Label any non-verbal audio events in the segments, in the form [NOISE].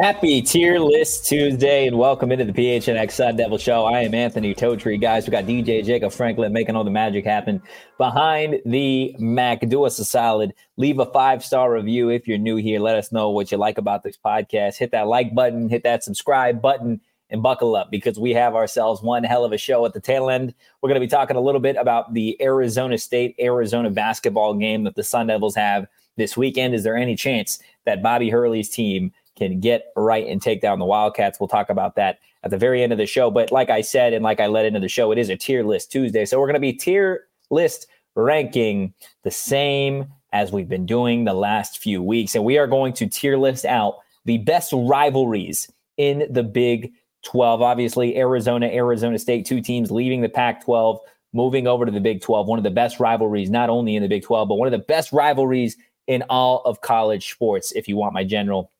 Happy Tier List Tuesday and welcome into the PHNX Sun Devil Show. I am Anthony Totri. Guys, we got DJ Jacob Franklin making all the magic happen behind the Mac. Do us a solid. Leave a five star review if you're new here. Let us know what you like about this podcast. Hit that like button, hit that subscribe button, and buckle up because we have ourselves one hell of a show at the tail end. We're going to be talking a little bit about the Arizona State Arizona basketball game that the Sun Devils have this weekend. Is there any chance that Bobby Hurley's team can get right and take down the Wildcats. We'll talk about that at the very end of the show. But like I said, and like I led into the show, it is a tier list Tuesday. So we're going to be tier list ranking the same as we've been doing the last few weeks. And we are going to tier list out the best rivalries in the Big 12. Obviously, Arizona, Arizona State, two teams leaving the Pac 12, moving over to the Big 12. One of the best rivalries, not only in the Big 12, but one of the best rivalries in all of college sports, if you want my general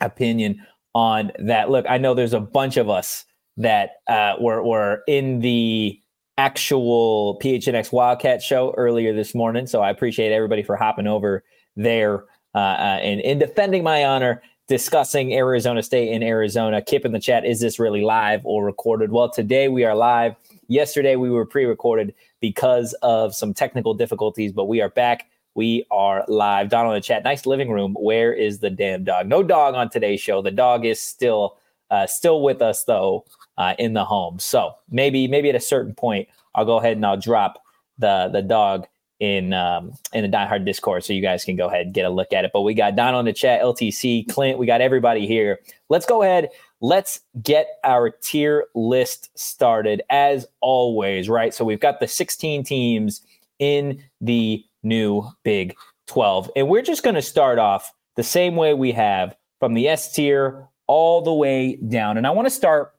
opinion on that. Look, I know there's a bunch of us that uh, were were in the actual PHNX Wildcat show earlier this morning, so I appreciate everybody for hopping over there uh, uh, and in defending my honor. Discussing Arizona State in Arizona. Kip in the chat, is this really live or recorded? Well, today we are live. Yesterday we were pre recorded because of some technical difficulties, but we are back we are live. Donald in the chat. Nice living room. Where is the damn dog? No dog on today's show. The dog is still uh, still with us though uh, in the home. So maybe maybe at a certain point I'll go ahead and I'll drop the the dog in um, in the Die Hard Discord so you guys can go ahead and get a look at it. But we got Don on the chat, LTC, Clint, we got everybody here. Let's go ahead. Let's get our tier list started as always, right? So we've got the 16 teams in the new Big 12. And we're just going to start off the same way we have from the S tier all the way down. And I want to start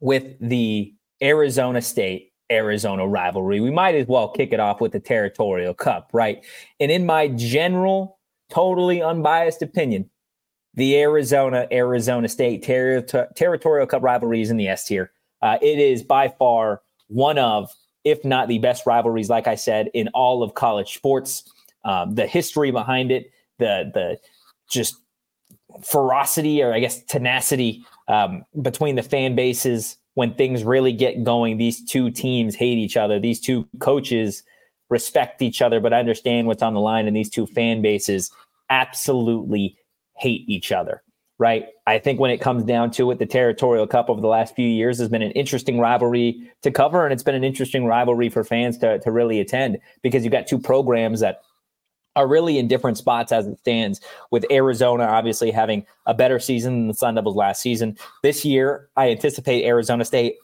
with the Arizona State Arizona rivalry. We might as well kick it off with the Territorial Cup, right? And in my general, totally unbiased opinion, the Arizona Arizona State ter- Territorial Cup rivalries in the S tier. Uh, it is by far one of if not the best rivalries, like I said, in all of college sports. Um, the history behind it, the the just ferocity or I guess tenacity um, between the fan bases when things really get going. These two teams hate each other. These two coaches respect each other, but understand what's on the line. And these two fan bases absolutely hate each other right? I think when it comes down to it, the Territorial Cup over the last few years has been an interesting rivalry to cover, and it's been an interesting rivalry for fans to, to really attend because you've got two programs that are really in different spots as it stands, with Arizona obviously having a better season than the Sun Devils last season. This year, I anticipate Arizona State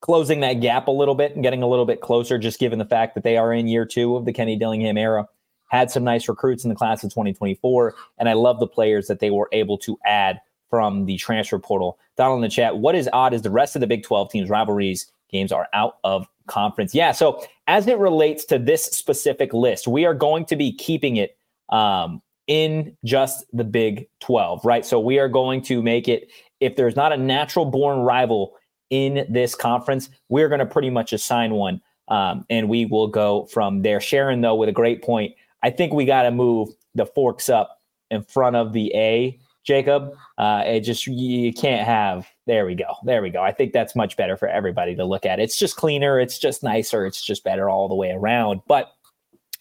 closing that gap a little bit and getting a little bit closer, just given the fact that they are in year two of the Kenny Dillingham era had some nice recruits in the class of 2024, and I love the players that they were able to add from the transfer portal. Donald in the chat, what is odd is the rest of the Big 12 teams' rivalries games are out of conference. Yeah, so as it relates to this specific list, we are going to be keeping it um, in just the Big 12, right? So we are going to make it, if there's not a natural born rival in this conference, we're going to pretty much assign one. Um, and we will go from there. Sharon, though, with a great point. I think we got to move the forks up in front of the A, Jacob. Uh, it just you can't have. There we go. There we go. I think that's much better for everybody to look at. It's just cleaner. It's just nicer. It's just better all the way around. But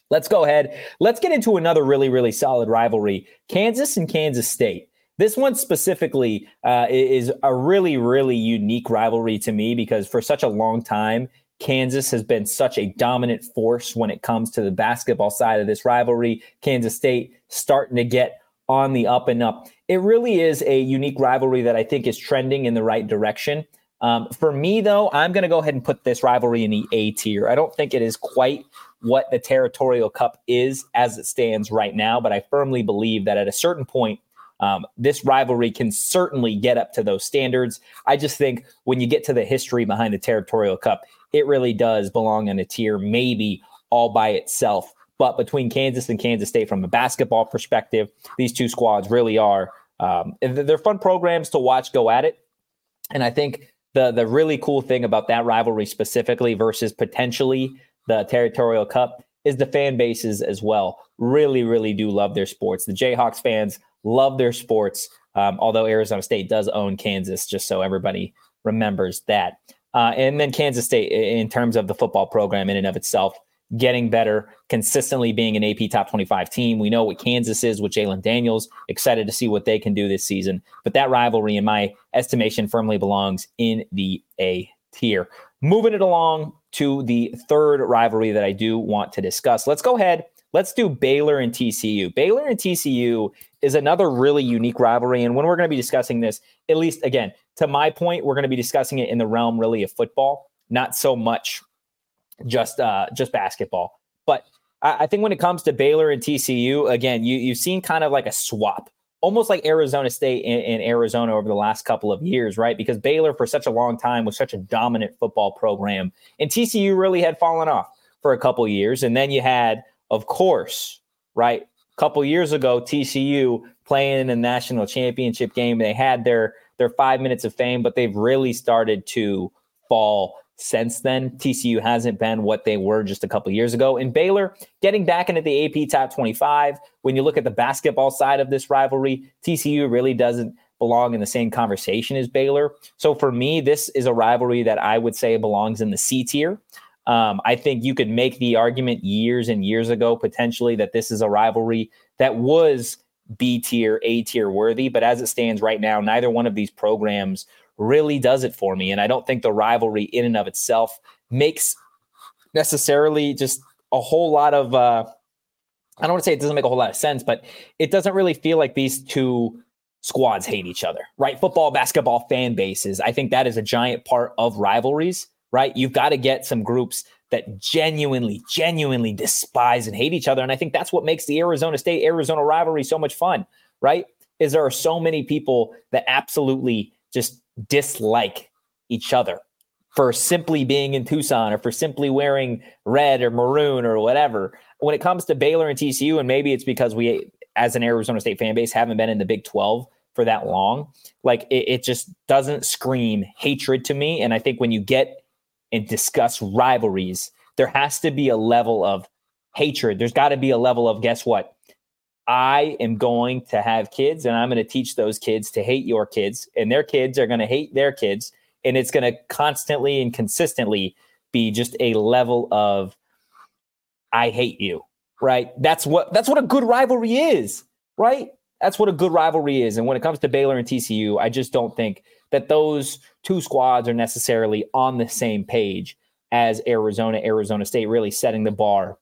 let's go ahead. Let's get into another really, really solid rivalry: Kansas and Kansas State. This one specifically uh, is a really, really unique rivalry to me because for such a long time, Kansas has been such a dominant force when it comes to the basketball side of this rivalry. Kansas State starting to get on the up and up. It really is a unique rivalry that I think is trending in the right direction. Um, for me, though, I'm going to go ahead and put this rivalry in the A tier. I don't think it is quite what the Territorial Cup is as it stands right now, but I firmly believe that at a certain point, um, this rivalry can certainly get up to those standards. I just think when you get to the history behind the Territorial Cup, it really does belong in a tier, maybe all by itself. But between Kansas and Kansas State, from a basketball perspective, these two squads really are. Um, they're fun programs to watch go at it. And I think the the really cool thing about that rivalry specifically versus potentially the Territorial Cup is the fan bases as well. Really, really do love their sports. The Jayhawks fans love their sports. Um, although Arizona State does own Kansas, just so everybody remembers that. Uh, and then Kansas State, in terms of the football program in and of itself, getting better, consistently being an AP top 25 team. We know what Kansas is with Jalon Daniels. Excited to see what they can do this season. But that rivalry, in my estimation, firmly belongs in the A tier. Moving it along to the third rivalry that I do want to discuss. Let's go ahead. Let's do Baylor and TCU. Baylor and TCU is another really unique rivalry. And when we're going to be discussing this, at least again, to my point, we're going to be discussing it in the realm really of football, not so much just uh, just basketball. But I, I think when it comes to Baylor and TCU, again, you you've seen kind of like a swap almost like Arizona State in, Arizona over the last couple of years, right? Because Baylor for such a long time was such a dominant football program, and TCU really had fallen off for a couple years. And then you had, of course, right, a couple years ago, TCU playing in the national championship game. They had their their five minutes of fame, but they've really started to fall since then. TCU hasn't been what they were just a couple years ago. And Baylor getting back into the AP top 25. When you look at the basketball side of this rivalry, TCU really doesn't belong in the same conversation as Baylor. So for me, this is a rivalry that I would say belongs in the C tier. Um, I think you could make the argument years and years ago potentially that this is a rivalry that was B tier, A tier worthy. But as it stands right now, neither one of these programs really does it for me. And I don't think the rivalry in and of itself makes necessarily just a whole lot of uh I don't want to say it doesn't make a whole lot of sense, but it doesn't really feel like these two squads hate each other, right? Football, basketball fan bases. I think that is a giant part of rivalries, right? You've got to get some groups that genuinely, genuinely despise and hate each other. And I think that's what makes the Arizona State Arizona rivalry so much fun, right? Is there are so many people that absolutely just dislike each other for simply being in Tucson or for simply wearing red or maroon or whatever. When it comes to Baylor and TCU, and maybe it's because we, as an Arizona State fan base, haven't been in the Big 12 for that long, like it, it just doesn't scream hatred to me. And I think when you get and discuss rivalries, there has to be a level of hatred. There's got to be a level of, guess what? I am going to have kids and I'm going to teach those kids to hate your kids, and their kids are going to hate their kids. And it's going to constantly and consistently be just a level of I hate you, right? That's what that's what a good rivalry is, right? That's what a good rivalry is. And when it comes to Baylor and TCU, I just don't think that those two squads are necessarily on the same page as Arizona, Arizona State, really setting the bar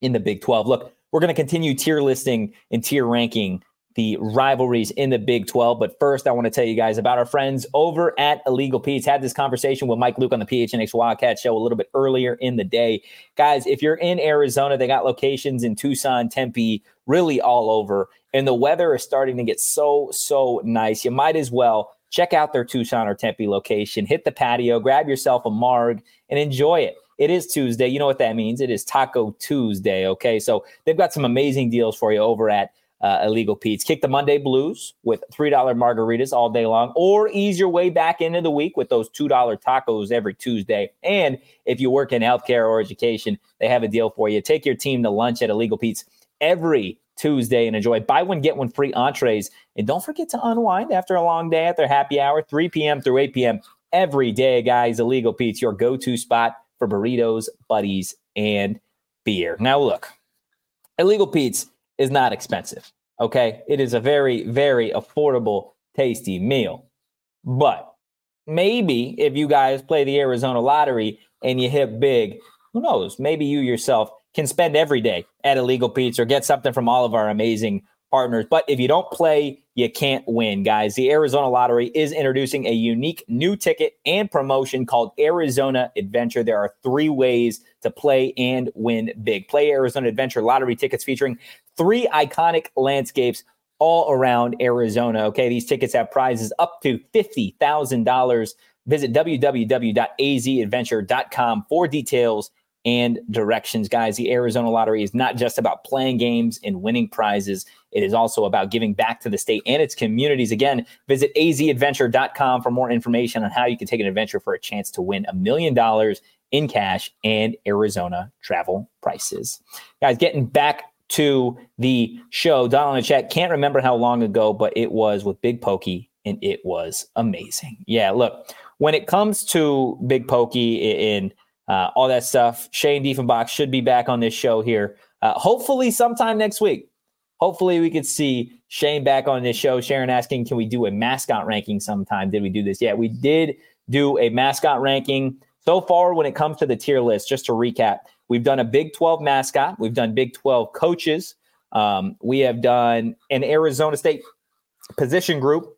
in the Big 12. Look, we're going to continue tier listing and tier ranking the rivalries in the Big 12. But first, I want to tell you guys about our friends over at Illegal Pete's. Had this conversation with Mike Luke on the PHNX Wildcat show a little bit earlier in the day. Guys, if you're in Arizona, they got locations in Tucson, Tempe, really all over. And the weather is starting to get so, so nice. You might as well check out their Tucson or Tempe location, hit the patio, grab yourself a marg, and enjoy it. It is Tuesday. You know what that means? It is Taco Tuesday. Okay. So they've got some amazing deals for you over at uh, Illegal Pete's. Kick the Monday blues with $3 margaritas all day long, or ease your way back into the week with those $2 tacos every Tuesday. And if you work in healthcare or education, they have a deal for you. Take your team to lunch at Illegal Pete's every Tuesday and enjoy buy one, get one free entrees. And don't forget to unwind after a long day at their happy hour, 3 p.m. through 8 p.m. every day, guys. Illegal Pete's, your go to spot for burritos, buddies, and beer. Now, look, Illegal Pete's is not expensive. Okay. It is a very, very affordable, tasty meal. But maybe if you guys play the Arizona lottery and you hit big, who knows? Maybe you yourself can spend every day at Illegal Pete's or get something from all of our amazing partners. But if you don't play, you can't win, guys. The Arizona Lottery is introducing a unique new ticket and promotion called Arizona Adventure. There are three ways to play and win big. Play Arizona Adventure lottery tickets featuring three iconic landscapes all around Arizona. Okay, these tickets have prizes up to $50,000. Visit www.azadventure.com for details and directions, guys. The Arizona Lottery is not just about playing games and winning prizes. It is also about giving back to the state and its communities. Again, visit azadventure.com for more information on how you can take an adventure for a chance to win a million dollars in cash and Arizona travel prices. Guys, getting back to the show. Don in the chat can't remember how long ago, but it was with Big Pokey, and it was amazing. Yeah, look, when it comes to Big Pokey and uh, all that stuff, Shane Diefenbach should be back on this show here. Uh, hopefully, sometime next week. Hopefully, we could see Shane back on this show. Sharon asking, can we do a mascot ranking sometime? Did we do this? Yeah, we did do a mascot ranking. So far, when it comes to the tier list, just to recap, we've done a Big 12 mascot, we've done Big 12 coaches, um, we have done an Arizona State position group.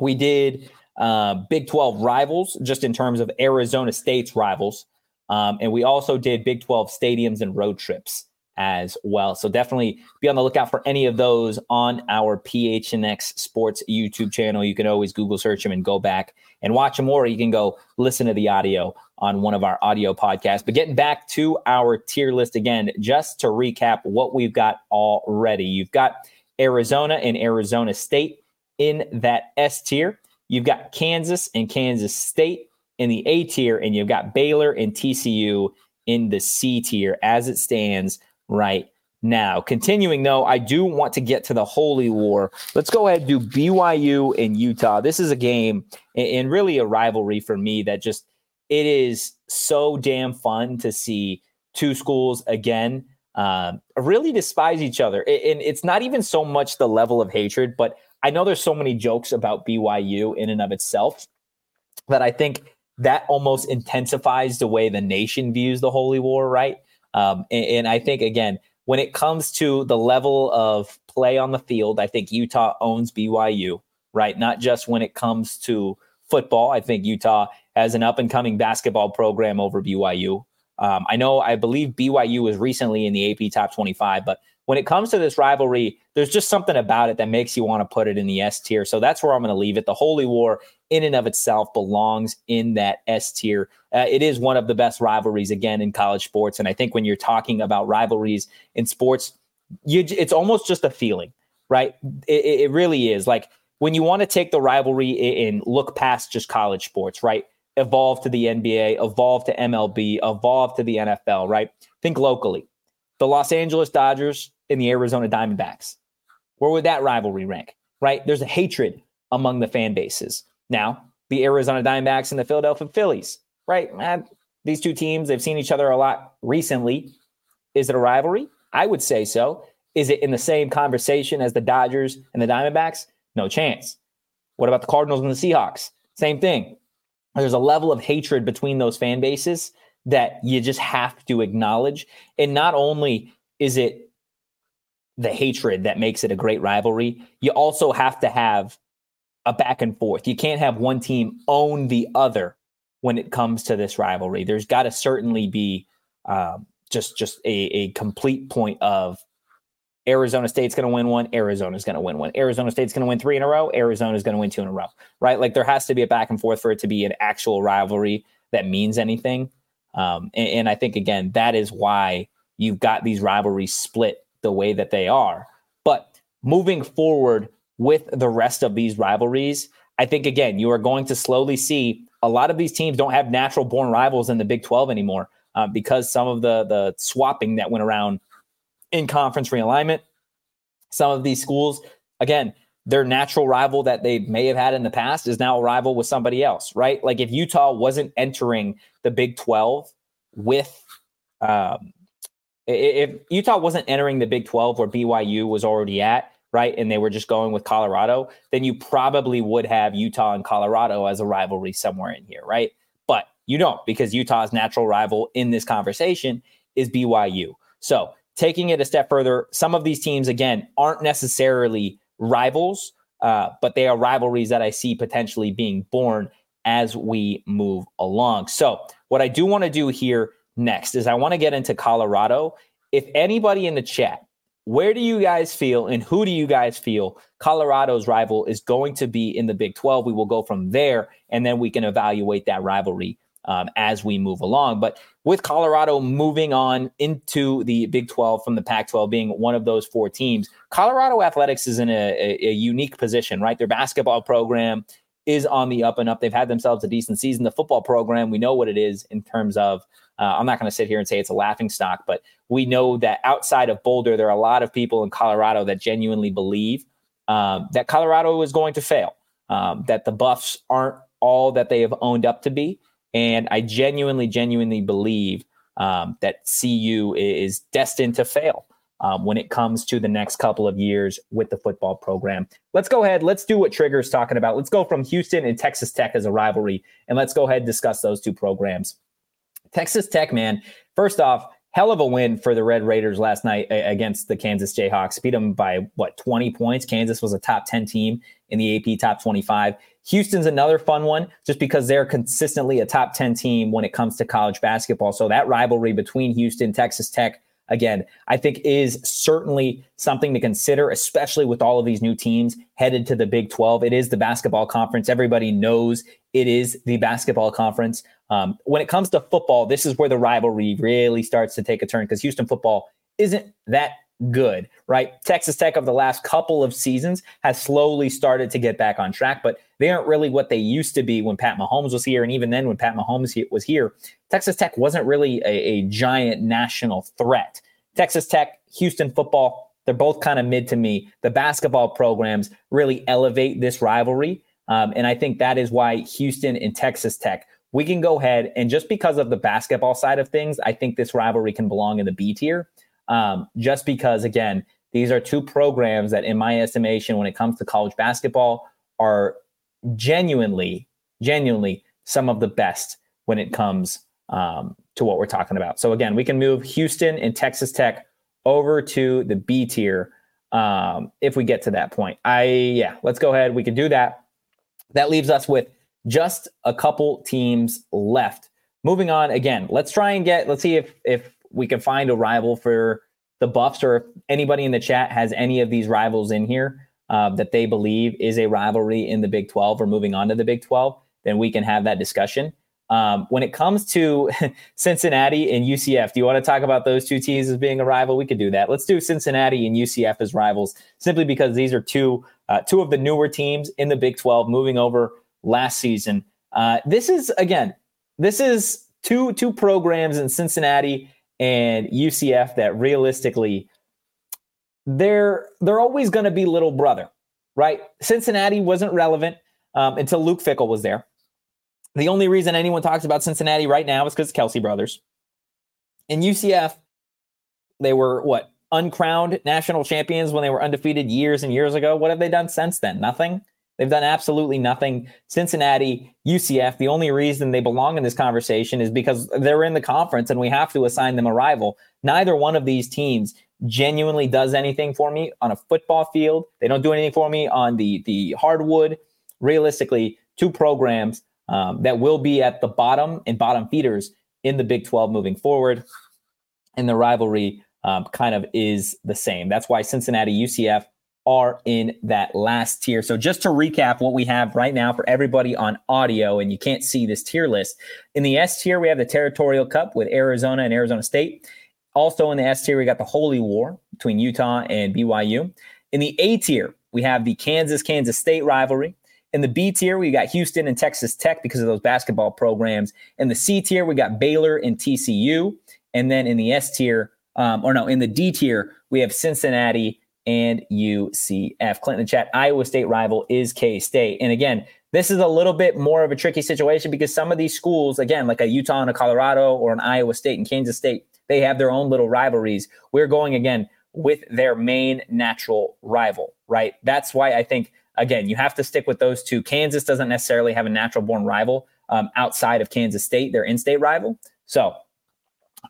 We did uh, Big 12 rivals, just in terms of Arizona State's rivals. Um, and we also did Big 12 stadiums and road trips as well. So definitely be on the lookout for any of those on our PHNX Sports YouTube channel. You can always Google search them and go back and watch them, or you can go listen to the audio on one of our audio podcasts. But getting back to our tier list again, just to recap what we've got already. You've got Arizona and Arizona State in that S tier. You've got Kansas and Kansas State in the A tier, and you've got Baylor and TCU in the C tier as it stands right now. Continuing though, I do want to get to the Holy War. Let's go ahead and do BYU and Utah. This is a game and really a rivalry for me that just it is so damn fun to see two schools again um, really despise each other. And it's not even so much the level of hatred, but I know there's so many jokes about BYU in and of itself that I think that almost intensifies the way the nation views the Holy War, right? Um, and, and I think, again, when it comes to the level of play on the field, I think Utah owns BYU, right? Not just when it comes to football. I think Utah has an up and coming basketball program over BYU. Um, I know, I believe BYU was recently in the AP top 25, but when it comes to this rivalry, there's just something about it that makes you want to put it in the S tier. So that's where I'm going to leave it. The Holy War, in and of itself, belongs in that S tier. Uh, it is one of the best rivalries, again, in college sports. And I think when you're talking about rivalries in sports, you, it's almost just a feeling, right? It, it really is. Like when you want to take the rivalry and look past just college sports, right? Evolve to the NBA, evolve to MLB, evolve to the NFL, right? Think locally the Los Angeles Dodgers and the Arizona Diamondbacks. Where would that rivalry rank? Right? There's a hatred among the fan bases. Now, the Arizona Diamondbacks and the Philadelphia Phillies, right? Man, these two teams, they've seen each other a lot recently. Is it a rivalry? I would say so. Is it in the same conversation as the Dodgers and the Diamondbacks? No chance. What about the Cardinals and the Seahawks? Same thing. There's a level of hatred between those fan bases that you just have to acknowledge. And not only is it the hatred that makes it a great rivalry, you also have to have a back and forth. You can't have one team own the other when it comes to this rivalry. There's got to certainly be um, just just a, a complete point of Arizona State's going to win one. Arizona's going to win one. Arizona State's going to win three in a row. Arizona's going to win two in a row. Right? Like there has to be a back and forth for it to be an actual rivalry that means anything. Um, and, and I think, again, that is why you've got these rivalries split the way that they are. But moving forward with the rest of these rivalries, I think, again, you are going to slowly see a lot of these teams don't have natural born rivals in the Big 12 anymore uh, because some of the, the swapping that went around in conference realignment. Some of these schools, again, their natural rival that they may have had in the past is now a rival with somebody else, right? Like if Utah wasn't entering the Big 12 with, um, if Utah wasn't entering the Big 12 where BYU was already at, right, and they were just going with Colorado, then you probably would have Utah and Colorado as a rivalry somewhere in here, right? But you don't because Utah's natural rival in this conversation is BYU. So taking it a step further, some of these teams, again, aren't necessarily rivals, uh, but they are rivalries that I see potentially being born as we move along. So, what I do want to do here next is I want to get into Colorado. If anybody in the chat, where do you guys feel and who do you guys feel Colorado's rival is going to be in the Big 12? We will go from there and then we can evaluate that rivalry um, as we move along. But with Colorado moving on into the Big 12 from the Pac 12 being one of those four teams, Colorado Athletics is in a, a, a, unique position, right? Their basketball program is on the up and up. They've had themselves a decent season. The football program, we know what it is in terms of. Uh, I'm not going to sit here and say it's a laughing stock, but we know that outside of Boulder, there are a lot of people in Colorado that genuinely believe um, that Colorado is going to fail, um, that the Buffs aren't all that they have owned up to be. And I genuinely, genuinely believe um, that CU is destined to fail um, when it comes to the next couple of years with the football program. Let's go ahead. Let's do what Trigger's talking about. Let's go from Houston and Texas Tech as a rivalry, and let's go ahead and discuss those two programs. Texas Tech, man, first off, hell of a win for the Red Raiders last night against the Kansas Jayhawks. Beat them by what, 20 points? Kansas was a top 10 team in the AP top 25. Houston's another fun one just because they're consistently a top 10 team when it comes to college basketball. So that rivalry between Houston, Texas Tech, again, I think is certainly something to consider, especially with all of these new teams headed to the Big 12. It is the basketball conference. Everybody knows it is the basketball conference. Um, when it comes to football, this is where the rivalry really starts to take a turn because Houston football isn't that good, right? Texas Tech of the last couple of seasons has slowly started to get back on track, but they aren't really what they used to be when Pat Mahomes was here. And even then, when Pat Mahomes was here, Texas Tech wasn't really a, a giant national threat. Texas Tech, Houston football, they're both kind of mid to me. The basketball programs really elevate this rivalry. Um, and I think that is why Houston and Texas Tech, we can go ahead and just because of the basketball side of things, I think this rivalry can belong in the B tier. Um, just because, again, these are two programs that, in my estimation, when it comes to college basketball, are genuinely, genuinely some of the best when it comes um, to what we're talking about. So, again, we can move Houston and Texas Tech over to the B tier um, if we get to that point. I, yeah, let's go ahead. We can do that. That leaves us with just a couple teams left. Moving on again, let's try and get, let's see if, if we can find a rival for the Buffs, or if anybody in the chat has any of these rivals in here uh, that they believe is a rivalry in the Big 12 or moving on to the Big 12, then we can have that discussion. Um, when it comes to [LAUGHS] Cincinnati and UCF, do you want to talk about those two teams as being a rival? We could do that. Let's do Cincinnati and UCF as rivals, simply because these are two uh, two of the newer teams in the Big 12 moving over last season. Uh, this is again, this is two two programs in Cincinnati and UCF that realistically they're they're always going to be little brother, right? Cincinnati wasn't relevant um, until Luke Fickell was there. The only reason anyone talks about Cincinnati right now is because Kelce brothers. In UCF, they were what uncrowned national champions when they were undefeated years and years ago. What have they done since then? Nothing. They've done absolutely nothing. Cincinnati, UCF, the only reason they belong in this conversation is because they're in the conference and we have to assign them a rival. Neither one of these teams genuinely does anything for me on a football field. They don't do anything for me on the the hardwood. Realistically, two programs um, that will be at the bottom and bottom feeders in the Big 12 moving forward. And the rivalry um, kind of is the same. That's why Cincinnati, UCF, are in that last tier. So just to recap what we have right now for everybody on audio, and you can't see this tier list. In the S tier, we have the Territorial Cup with Arizona and Arizona State. Also in the S tier, we got the Holy War between Utah and BYU. In the A tier, we have the Kansas Kansas State rivalry. In the B tier, we got Houston and Texas Tech because of those basketball programs. In the C tier, we got Baylor and TCU. And then in the S tier, um, or no, in the D tier, we have Cincinnati and UCF. Clinton chat, Iowa State rival is K State. And again, this is a little bit more of a tricky situation because some of these schools, again, like a Utah and a Colorado or an Iowa State and Kansas State, they have their own little rivalries. We're going again with their main natural rival, right? That's why I think, again, you have to stick with those two. Kansas doesn't necessarily have a natural born rival um, outside of Kansas State, their in state rival. So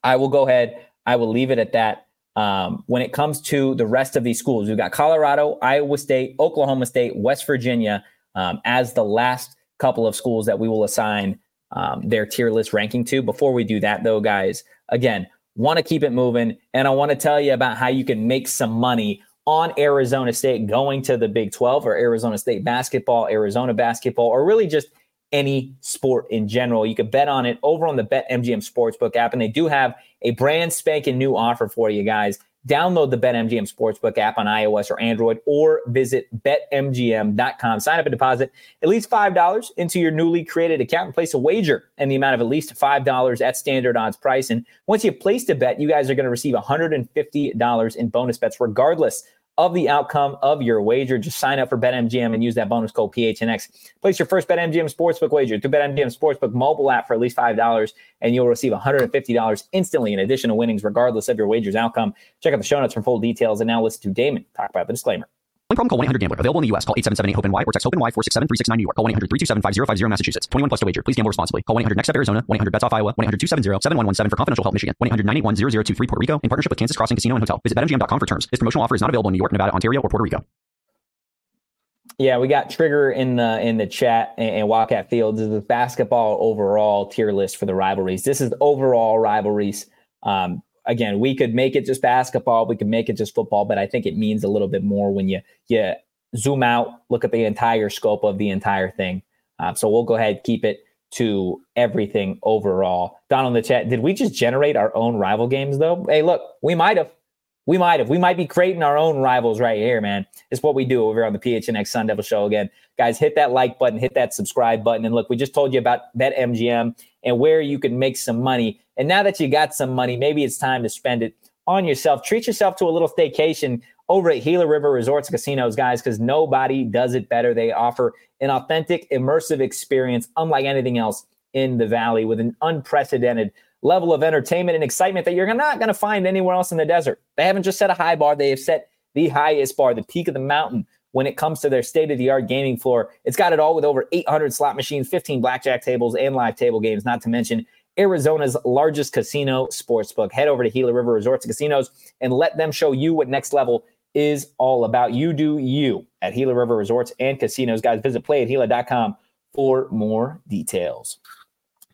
I will go ahead, I will leave it at that. Um, when it comes to the rest of these schools, we've got Colorado, Iowa State, Oklahoma State, West Virginia um, as the last couple of schools that we will assign um, their tier list ranking to. Before we do that, though, guys, again, want to keep it moving. And I want to tell you about how you can make some money on Arizona State going to the Big 12 or Arizona State basketball, Arizona basketball, or really just any sport in general. You can bet on it over on the BetMGM Sportsbook app, and they do have a brand spanking new offer for you guys. download the BetMGM Sportsbook app on iOS or Android, or visit betmgm.com. Sign up and deposit at least $5 into your newly created account and place a wager in the amount of at least $5 at standard odds price. And once you place a bet, you guys are going to receive $150 in bonus bets, regardless of the outcome of your wager. Just sign up for BetMGM and use that bonus code PHNX. Place your first BetMGM Sportsbook wager through BetMGM Sportsbook mobile app for at least $5, and you'll receive $150 instantly in addition to winnings, regardless of your wager's outcome. Check out the show notes for full details. And now listen to Damon talk about the disclaimer. One problem, call 1-800-GAMBLER. Available in the U.S. Call 877-8-HOPE-NY or text HOPE-NY 467-369 New York. Call 1-800-327-5050 Massachusetts. 21 plus to wager. Please gamble responsibly. Call 1-800-NEXT-STEP Arizona. 1-800-BETS-OFF Iowa. 1-800-270-7117 for confidential help Michigan. 1-800-981-0023 Puerto Rico in partnership with Kansas Crossing Casino and Hotel. Visit BetMGM.com for terms. This promotional offer is not available in New York, Nevada, Ontario, or Puerto Rico. Yeah, we got Trigger in the in the chat and, and Wildcat Fields is the basketball overall tier list for the rivalries. This is overall rivalries. Um, again, we could make it just basketball, we could make it just football, but I think it means a little bit more when you you zoom out, look at the entire scope of the entire thing. Uh, so we'll go ahead keep it to everything overall. Donald in the chat, did we just generate our own rival games though? Hey, look, we might have. We might have. We might be creating our own rivals right here, man. It's what we do over on the PHNX Sun Devil Show. Again, guys, hit that like button, hit that subscribe button. And look, we just told you about BetMGM and where you can make some money. And now that you got some money, maybe it's time to spend it on yourself. Treat yourself to a little staycation over at Gila River Resorts Casinos, guys, because nobody does it better. They offer an authentic, immersive experience unlike anything else in the valley with an unprecedented level of entertainment and excitement that you're not going to find anywhere else in the desert. They haven't just set a high bar, they have set the highest bar, the peak of the mountain when it comes to their state of the art gaming floor. It's got it all with over 800 slot machines, 15 blackjack tables, and live table games, not to mention Arizona's largest casino sportsbook. Head over to Gila River Resorts and Casinos and let them show you what next level is all about. You do you at Gila River Resorts and Casinos. Guys, visit playatgila.com for more details.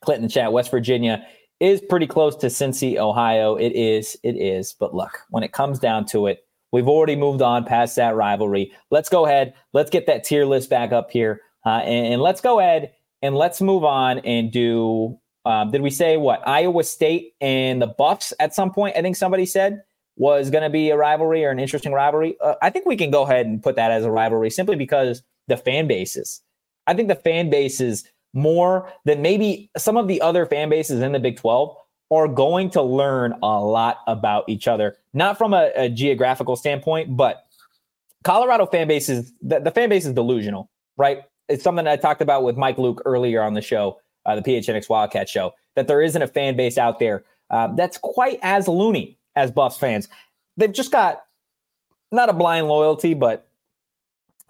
Clinton chat, West Virginia is pretty close to Cincy, Ohio. It is, it is. But look, when it comes down to it, we've already moved on past that rivalry. Let's go ahead. Let's get that tier list back up here, uh, and, and, let's go ahead and let's move on and do. Um, did we say what Iowa State and the Buffs at some point? I think somebody said was going to be a rivalry or an interesting rivalry. Uh, I think we can go ahead and put that as a rivalry simply because the fan bases. I think the fan bases more than maybe some of the other fan bases in the Big 12 are going to learn a lot about each other, not from a, a geographical standpoint, but Colorado fan base is the, the, fan base is delusional, right? It's something I talked about with Mike Luke earlier on the show, uh, the PHNX Wildcat show, that there isn't a fan base out there uh, that's quite as loony as Buffs fans. They've just got not a blind loyalty, but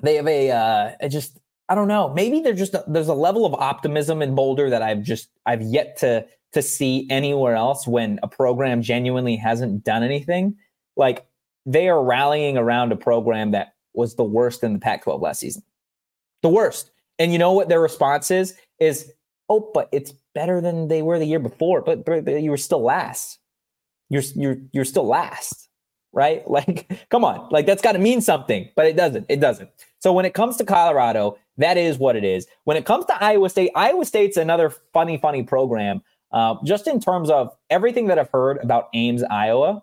they have a, uh, just I don't know. Maybe there's just there's a level of optimism in Boulder that I've just I've yet to to see anywhere else when a program genuinely hasn't done anything. Like they are rallying around a program that was the worst in the Pac-12 last season. The worst. And you know what their response is? Is oh, but it's better than they were the year before. But, but you were still last. You're you're you're still last, right? [LAUGHS] Like, come on, like that's got to mean something, but it doesn't. It doesn't. So when it comes to Colorado, that is what it is. When it comes to Iowa State, Iowa State's another funny, funny program. Uh, just in terms of everything that I've heard about Ames, Iowa,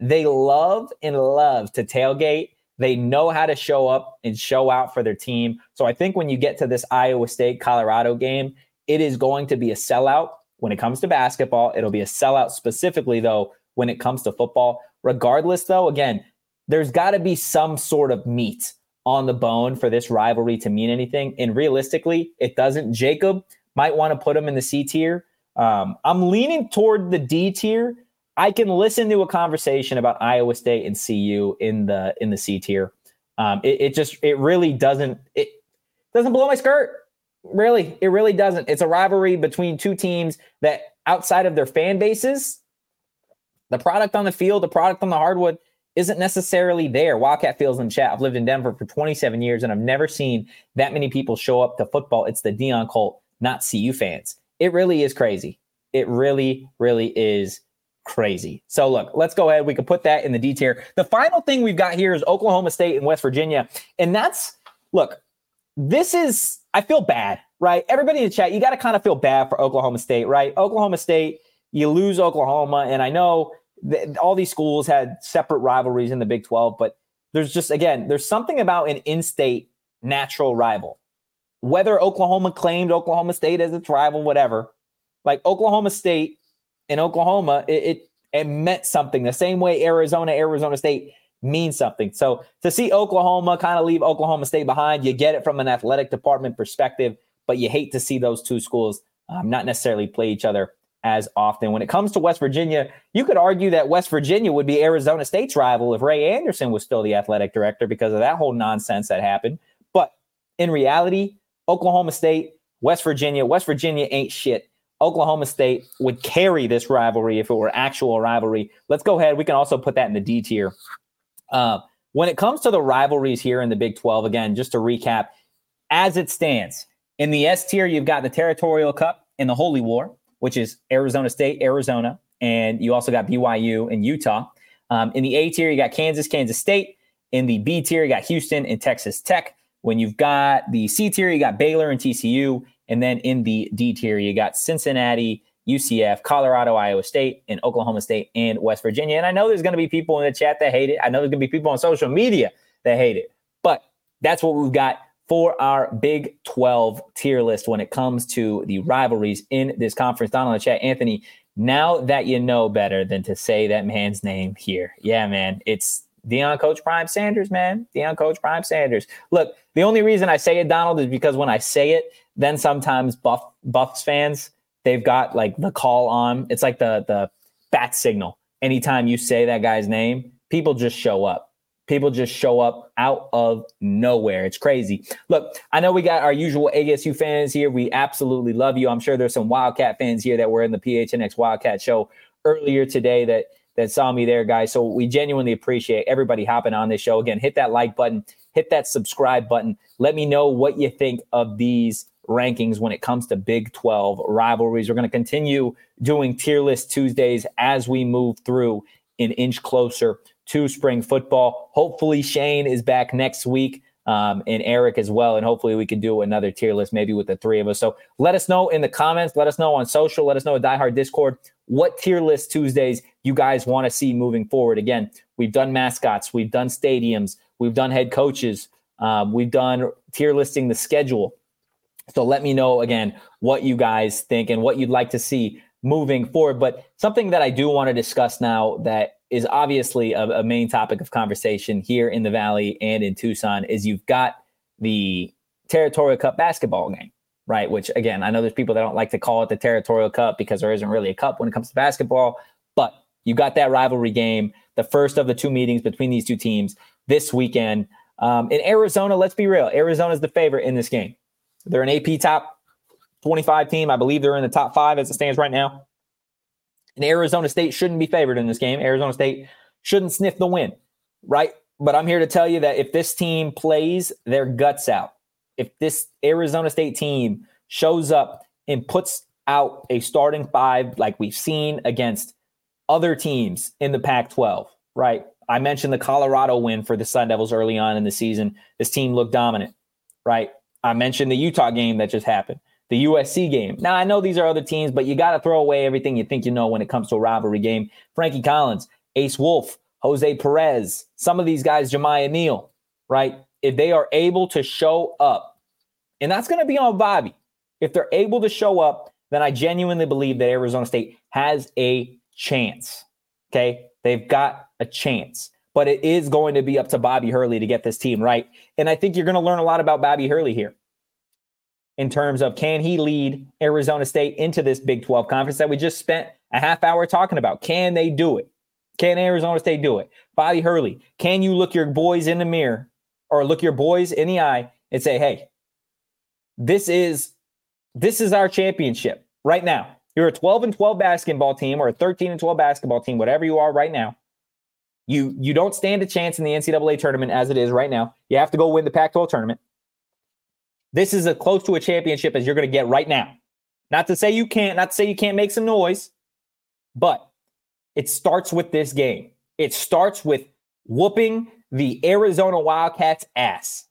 they love and love to tailgate. They know how to show up and show out for their team. So I think when you get to this Iowa State Colorado game, it is going to be a sellout when it comes to basketball. It'll be a sellout specifically, though, when it comes to football. Regardless, though, again, there's got to be some sort of meat on the bone for this rivalry to mean anything. And realistically, it doesn't. Jacob might want to put him in the C tier. Um, I'm leaning toward the D tier. I can listen to a conversation about Iowa State and CU in the in the C tier. Um, it, it just it really doesn't it doesn't blow my skirt. Really, it really doesn't. It's a rivalry between two teams that outside of their fan bases, the product on the field, the product on the hardwood isn't necessarily there. Wildcat feels in chat. I've lived in Denver for 27 years and I've never seen that many people show up to football. It's the Deion cult, not CU fans. It really is crazy. It really, really is crazy. So look, let's go ahead. We can put that in the D tier. The final thing we've got here is Oklahoma State and West Virginia. And that's look, this is I feel bad, right? Everybody in the chat, you got to kind of feel bad for Oklahoma State, right? Oklahoma State, you lose Oklahoma, and I know th- all these schools had separate rivalries in the Big 12, but there's just, again, there's something about an in state natural rival. Whether Oklahoma claimed Oklahoma State as its rival, whatever, like Oklahoma State in Oklahoma, it, it, it meant something the same way Arizona, Arizona State means something. So to see Oklahoma kind of leave Oklahoma State behind, you get it from an athletic department perspective, but you hate to see those two schools um, not necessarily play each other as often. When it comes to West Virginia, you could argue that West Virginia would be Arizona State's rival if Ray Anderson was still the athletic director because of that whole nonsense that happened. But in reality, Oklahoma State, West Virginia, West Virginia ain't shit. Oklahoma State would carry this rivalry if it were actual rivalry. Let's go ahead. We can also put that in the D tier. Uh, when it comes to the rivalries here in the Big 12, again, just to recap, as it stands, in the S tier, you've got the Territorial Cup and the Holy War, which is Arizona State, Arizona, and you also got BYU and Utah. Um, in the A tier, you got Kansas, Kansas State. In the B tier, you got Houston and Texas Tech. When you've got the C tier, you got Baylor and TCU. And then in the D tier, you got Cincinnati, UCF, Colorado, Iowa State, and Oklahoma State and West Virginia. And I know there's going to be people in the chat that hate it. I know there's going to be people on social media that hate it. But that's what we've got for our Big 12 tier list when it comes to the rivalries in this conference. Down on the chat, Anthony, now that you know better than to say that man's name here. Yeah, man, it's Deion Coach Prime Sanders, man. Deion Coach Prime Sanders. Look, the only reason I say it, Donald, is because when I say it, then sometimes Buff Buffs fans they've got like the call on. It's like the the bat signal. Anytime you say that guy's name, people just show up. People just show up out of nowhere. It's crazy. Look, I know we got our usual ASU fans here. We absolutely love you. I'm sure there's some Wildcat fans here that were in the PHNX Wildcat show earlier today that that saw me there, guys. So we genuinely appreciate everybody hopping on this show. Again, hit that like button, hit that subscribe button. Let me know what you think of these rankings when it comes to Big 12 rivalries. We're going to continue doing tier list Tuesdays as we move through an inch closer to spring football. Hopefully, Shane is back next week. Um, and Eric as well. And hopefully we can do another tier list, maybe with the three of us. So let us know in the comments. Let us know on social. Let us know at Die Hard Discord what tier list Tuesdays you guys want to see moving forward. Again, we've done mascots, we've done stadiums, we've done head coaches, um, we've done tier listing the schedule. So let me know again what you guys think and what you'd like to see moving forward. But something that I do want to discuss now that is obviously a, a, main topic of conversation here in the Valley and in Tucson is you've got the Territorial Cup basketball game, right? Which again, I know there's people that don't like to call it the Territorial Cup because there isn't really a cup when it comes to basketball, but you got that rivalry game, the first of the two meetings between these two teams this weekend. Um, in Arizona, let's be real, Arizona's the favorite in this game. They're an AP top 25 team. I believe they're in the top five as it stands right now. And Arizona State shouldn't be favored in this game. Arizona State shouldn't sniff the win, right? But I'm here to tell you that if this team plays their guts out, if this Arizona State team shows up and puts out a starting five like we've seen against other teams in the Pac 12, right? I mentioned the Colorado win for the Sun Devils early on in the season. This team looked dominant, right? I mentioned the Utah game that just happened, the USC game. Now, I know these are other teams, but you got to throw away everything you think you know when it comes to a rivalry game. Frankie Collins, Ace Wolf, Jose Perez, some of these guys, Jamiya Neal, right? If they are able to show up, and that's going to be on Bobby. If they're able to show up, then I genuinely believe that Arizona State has a chance. Okay. They've got a chance but it is going to be up to Bobby Hurley to get this team right. And I think you're going to learn a lot about Bobby Hurley here in terms of can he lead Arizona State into this Big 12 conference that we just spent a half hour talking about? Can they do it? Can Arizona State do it? Bobby Hurley, can you look your boys in the mirror or look your boys in the eye and say, "Hey, this is this is our championship right now. You're a 12 and 12 basketball team or a 13 and 12 basketball team, whatever you are right now. You you don't stand a chance in the NCAA tournament as it is right now. You have to go win the Pac-12 tournament. This is as close to a championship as you're going to get right now. Not to say you can't, not to say you can't make some noise, but it starts with this game. It starts with whooping the Arizona Wildcats ass.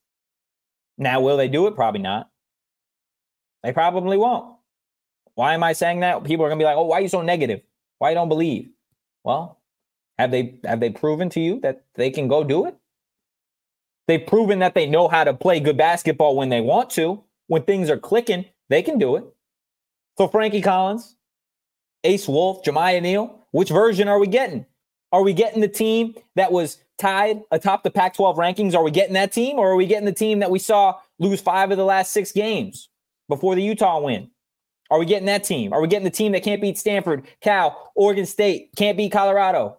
Now, will they do it? Probably not. They probably won't. Why am I saying that? People are going to be like, oh, why are you so negative? Why you don't believe? Well, Have they have they proven to you that they can go do it? They've proven that they know how to play good basketball when they want to. When things are clicking, they can do it. So Frankie Collins, Ace Wolf, Jamiya Neal, which version are we getting? Are we getting the team that was tied atop the Pac 12 rankings? Are we getting that team or are we getting the team that we saw lose five of the last six games before the Utah win? Are we getting that team? Are we getting the team that can't beat Stanford, Cal, Oregon State, can't beat Colorado?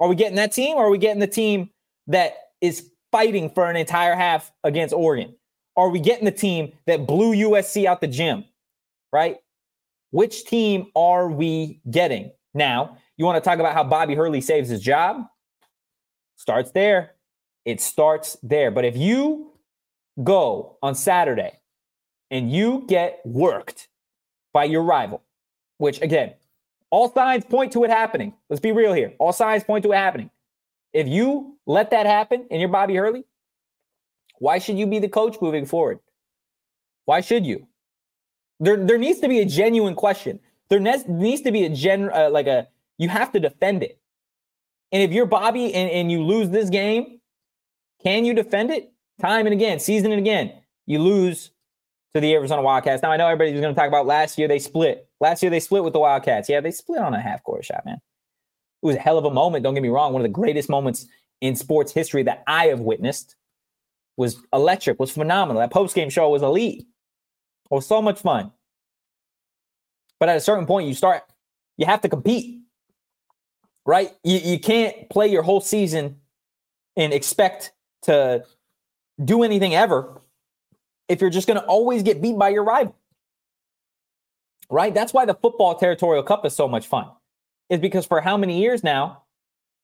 Are we getting that team or are we getting the team that is fighting for an entire half against Oregon? Are we getting the team that blew USC out the gym? Right? Which team are we getting? Now, you want to talk about how Bobby Hurley saves his job? Starts there. It starts there. But if you go on Saturday and you get worked by your rival, which again, all signs point to it happening. Let's be real here. All signs point to it happening. If you let that happen and you're Bobby Hurley, why should you be the coach moving forward? Why should you? There, there needs to be a genuine question. There ne- needs to be a gen, uh, like a, you have to defend it. And if you're Bobby and, and you lose this game, can you defend it? Time and again, season and again, you lose to the Arizona Wildcats. Now I know everybody's going to talk about last year they split. Last year they split with the Wildcats. Yeah, they split on a half court shot, man. It was a hell of a moment. Don't get me wrong. One of the greatest moments in sports history that I have witnessed was electric, was phenomenal. That post game show was elite. It was so much fun. But at a certain point, you start, you have to compete, right? You, you can't play your whole season and expect to do anything ever if you're just going to always get beat by your rival. Right? That's why the football territorial cup is so much fun. Is because for how many years now,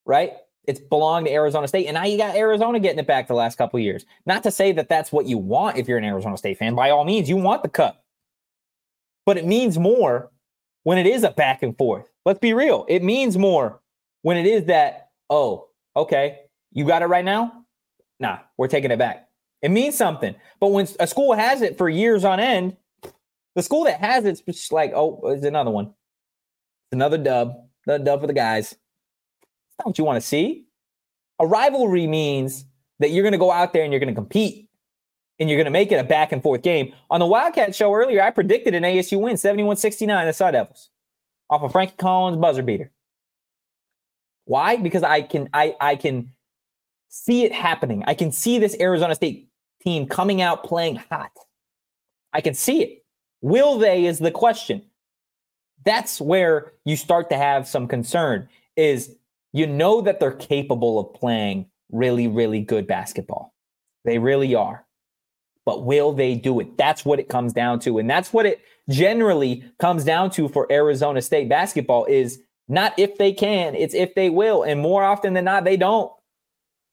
right? It's belonged to Arizona State, and now you got Arizona getting it back the last couple years. Not to say that that's what you want if you're an Arizona State fan. By all means, you want the cup, but it means more when it is a back and forth. Let's be real. It means more when it is that. Oh, okay, you got it right now. Nah, we're taking it back. It means something. But when a school has it for years on end, the school that has it's just like, oh, it's another one. It's another dub. Another dub for the guys. That's not what you want to see. A rivalry means that you're going to go out there and you're going to compete and you're going to make it a back and forth game. On the Wildcat show earlier, I predicted an ASU win 71 69, the Sun Devils, off of Frankie Collins buzzer beater. Why? Because I can I I can see it happening. I can see this Arizona State team coming out playing hot. I can see it. Will they is the question. That's where you start to have some concern is you know that they're capable of playing really really good basketball. They really are. But will they do it? That's what it comes down to and that's what it generally comes down to for Arizona State basketball is not if they can, it's if they will and more often than not they don't.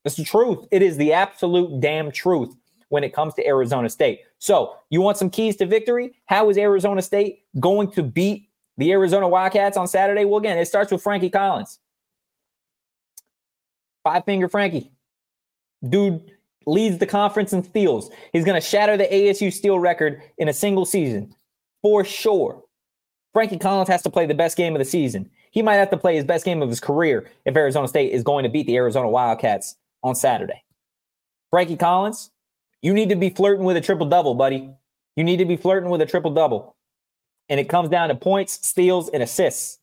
It's the truth. It is the absolute damn truth when it comes to Arizona State. So, you want some keys to victory? How is Arizona State going to beat the Arizona Wildcats on Saturday? Well, again, it starts with Frankie Collins. Five finger Frankie. Dude leads the conference in steals. He's going to shatter the ASU steal record in a single season for sure. Frankie Collins has to play the best game of the season. He might have to play his best game of his career if Arizona State is going to beat the Arizona Wildcats on Saturday. Frankie Collins, you need to be flirting with a triple double, buddy. You need to be flirting with a triple double. And it comes down to points, steals, and assists.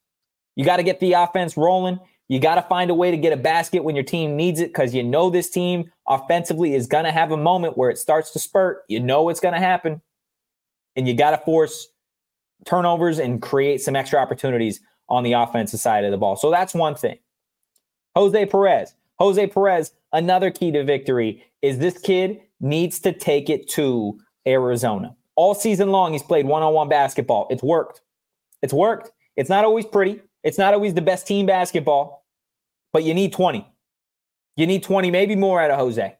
You got to get the offense rolling. You got to find a way to get a basket when your team needs it because you know this team offensively is going to have a moment where it starts to spurt. You know it's going to happen. And you got to force turnovers and create some extra opportunities on the offensive side of the ball. So that's one thing. Jose Perez. Jose Perez, another key to victory is this kid needs to take it to Arizona. All season long, he's played one on one basketball. It's worked. It's worked. It's not always pretty. It's not always the best team basketball, but you need 20. You need 20, maybe more out of Jose.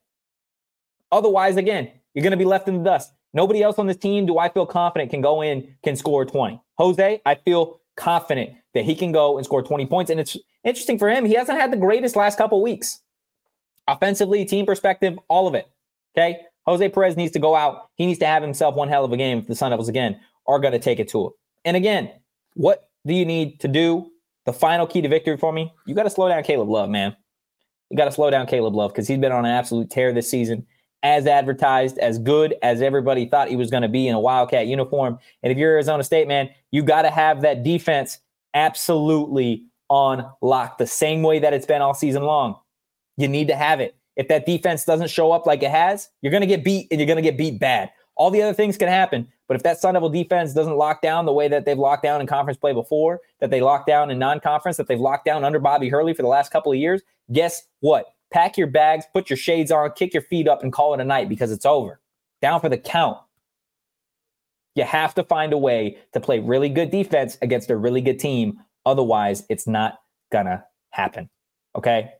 Otherwise, again, you're going to be left in the dust. Nobody else on this team do I feel confident can go in, can score 20. Jose, I feel confident that he can go and score 20 points. And it's interesting for him. He hasn't had the greatest last couple weeks. Offensively, team perspective, all of it. Okay. Jose Perez needs to go out. He needs to have himself one hell of a game if the Sun Devils again are going to take it to him. And again, what do you need to do? the final key to victory for me, you got to slow down Caleb Love, man. You got to slow down Caleb Love because he's been on an absolute tear this season, as advertised, as good as everybody thought he was going to be in a Wildcat uniform. And if you're Arizona State, man, you got to have that defense absolutely on lock the same way that it's been all season long. You need to have it. If that defense doesn't show up like it has, you're going to get beat and you're going to get beat bad. All the other things can happen. But if that Sun Devil defense doesn't lock down the way that they've locked down in conference play before, that they locked down in non conference, that they've locked down under Bobby Hurley for the last couple of years, guess what? Pack your bags, put your shades on, kick your feet up, and call it a night because it's over. Down for the count. You have to find a way to play really good defense against a really good team. Otherwise, it's not gonna happen. Okay.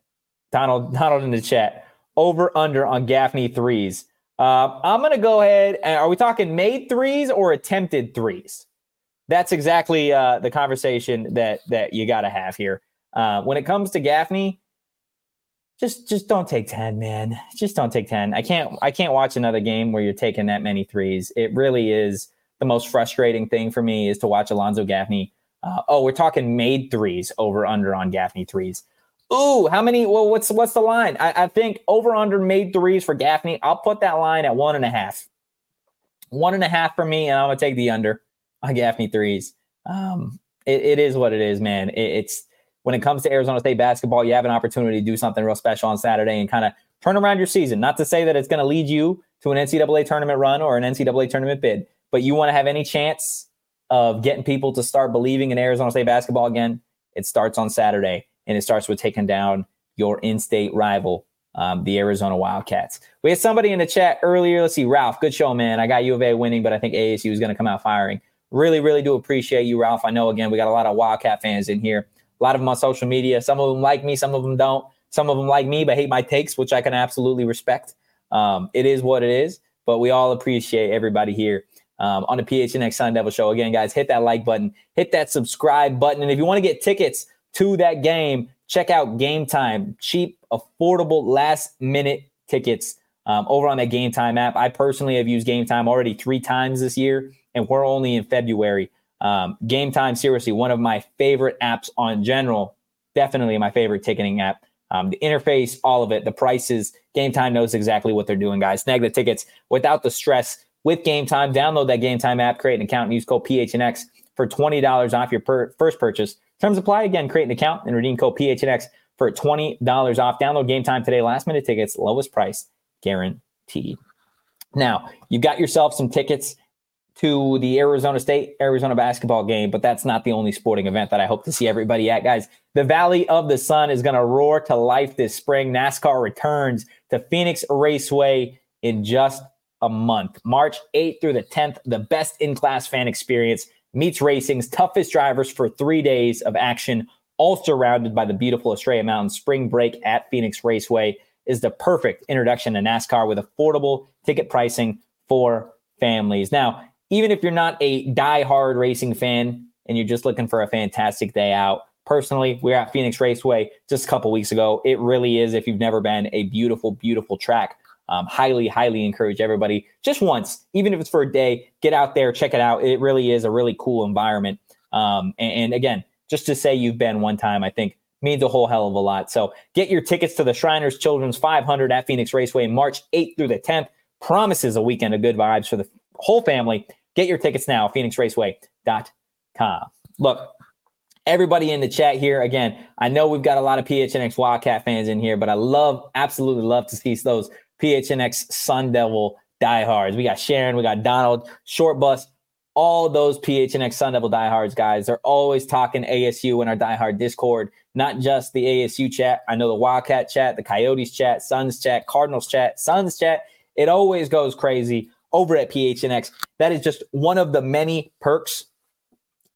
Donald, Donald in the chat. Over under on Gaffney threes. Uh, I'm going to go ahead. And are we talking made threes or attempted threes? That's exactly uh, the conversation that that you got to have here. Uh, when it comes to Gaffney, just just don't take ten, man. Just don't take ten. I can't I can't watch another game where you're taking that many threes. It really is the most frustrating thing for me is to watch Alonzo Gaffney. Uh, oh, we're talking made threes over under on Gaffney threes. Ooh, how many? Well, what's what's the line? I, I, think over under made threes for Gaffney. I'll put that line at one and a half. One and a half for me, and I'm gonna take the under on Gaffney threes. Um, it, it is what it is, man. It, it's when it comes to Arizona State basketball, you have an opportunity to do something real special on Saturday and kind of turn around your season. Not to say that it's going to lead you to an NCAA tournament run or an NCAA tournament bid, but you want to have any chance of getting people to start believing in Arizona State basketball again. It starts on Saturday and it starts with taking down your in-state rival, um, the Arizona Wildcats. We had somebody in the chat earlier. Let's see, Ralph. Good show, man. I got U of A winning, but I think ASU is going to come out firing. Really, really do appreciate you, Ralph. I know again we got a lot of Wildcat fans in here. A lot of them on social media. Some of them like me, some of them don't. Some of them like me but hate my takes, which I can absolutely respect. Um, it is what it is, but we all appreciate everybody here um, on the PHNX Sun Devil Show. Again, guys, hit that like button, hit that subscribe button, and if you want to get tickets to that game, check out Game Time. Cheap, affordable, last minute tickets um, over on that Game Time app. I personally have used Game Time already three times this year, and we're only in February. Um, Game Time, seriously, one of my favorite apps on general. Definitely my favorite ticketing app. Um, the interface, all of it, the prices. Game Time knows exactly what they're doing, guys. Snag the tickets without the stress with Game Time. Download that Game Time app, create an account, and use code PHNX for $20 off your per- first purchase. Terms apply. Again, create an account and redeem code PHNX for $20 off. Download game time today. Last minute tickets, lowest price guaranteed. Now, you've got yourself some tickets to the Arizona State Arizona basketball game, but that's not the only sporting event that I hope to see everybody at, guys. The Valley of the Sun is going to roar to life this spring. NASCAR returns to Phoenix Raceway in just a month. March 8th through the 10th, the best in class fan experience meets racing's toughest drivers for three days of action, all surrounded by the beautiful Estrella Mountain spring break at Phoenix Raceway, is the perfect introduction to NASCAR with affordable ticket pricing for families. Now, even if you're not a die-hard racing fan and you're just looking for a fantastic day out, personally, we we're at Phoenix Raceway just a couple weeks ago. It really is, if you've never been, a beautiful, beautiful track um, highly, highly encourage everybody just once, even if it's for a day, get out there, check it out. It really is a really cool environment. Um, and, and again, just to say you've been one time, I think means a whole hell of a lot. So get your tickets to the Shriners Children's 500 at Phoenix Raceway March 8th through the 10th. Promises a weekend of good vibes for the whole family. Get your tickets now, phoenixraceway.com. Look, everybody in the chat here, again, I know we've got a lot of PHNX Wildcat fans in here, but I love, absolutely love to see those PHNX Sun Devil diehards. We got Sharon, we got Donald, Short Bus, all those PHNX Sun Devil diehards guys. They're always talking ASU in our diehard Discord, not just the ASU chat. I know the Wildcat chat, the Coyotes chat, Suns chat, Cardinals chat, Suns chat. It always goes crazy over at PHNX. That is just one of the many perks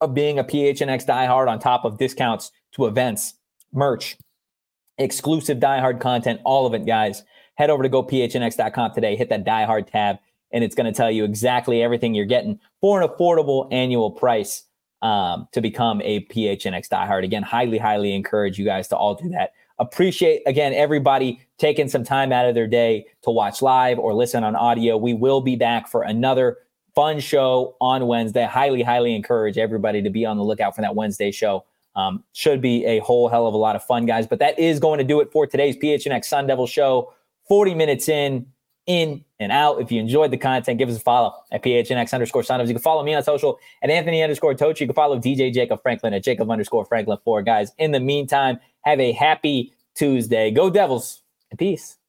of being a PHNX diehard on top of discounts to events, merch, exclusive diehard content, all of it, guys head over to gophnx.com today, hit that Die Hard tab, and it's going to tell you exactly everything you're getting for an affordable annual price um, to become a PHNX Die Hard. Again, highly, highly encourage you guys to all do that. Appreciate again everybody taking some time out of their day to watch live or listen on audio. We will be back for another fun show on Wednesday. Highly, highly encourage everybody to be on the lookout for that Wednesday show Um, should be a whole hell of a lot of fun, guys. But that is going to do it for today's PHNX Sun Devil show. 40 minutes in, in and out. If you enjoyed the content, give us a follow at PHNX underscore signups. You can follow me on social at Anthony underscore Totri. You can follow DJ Jacob Franklin at Jacob underscore Franklin 4. Guys, in the meantime, have a happy Tuesday. Go Devils and peace.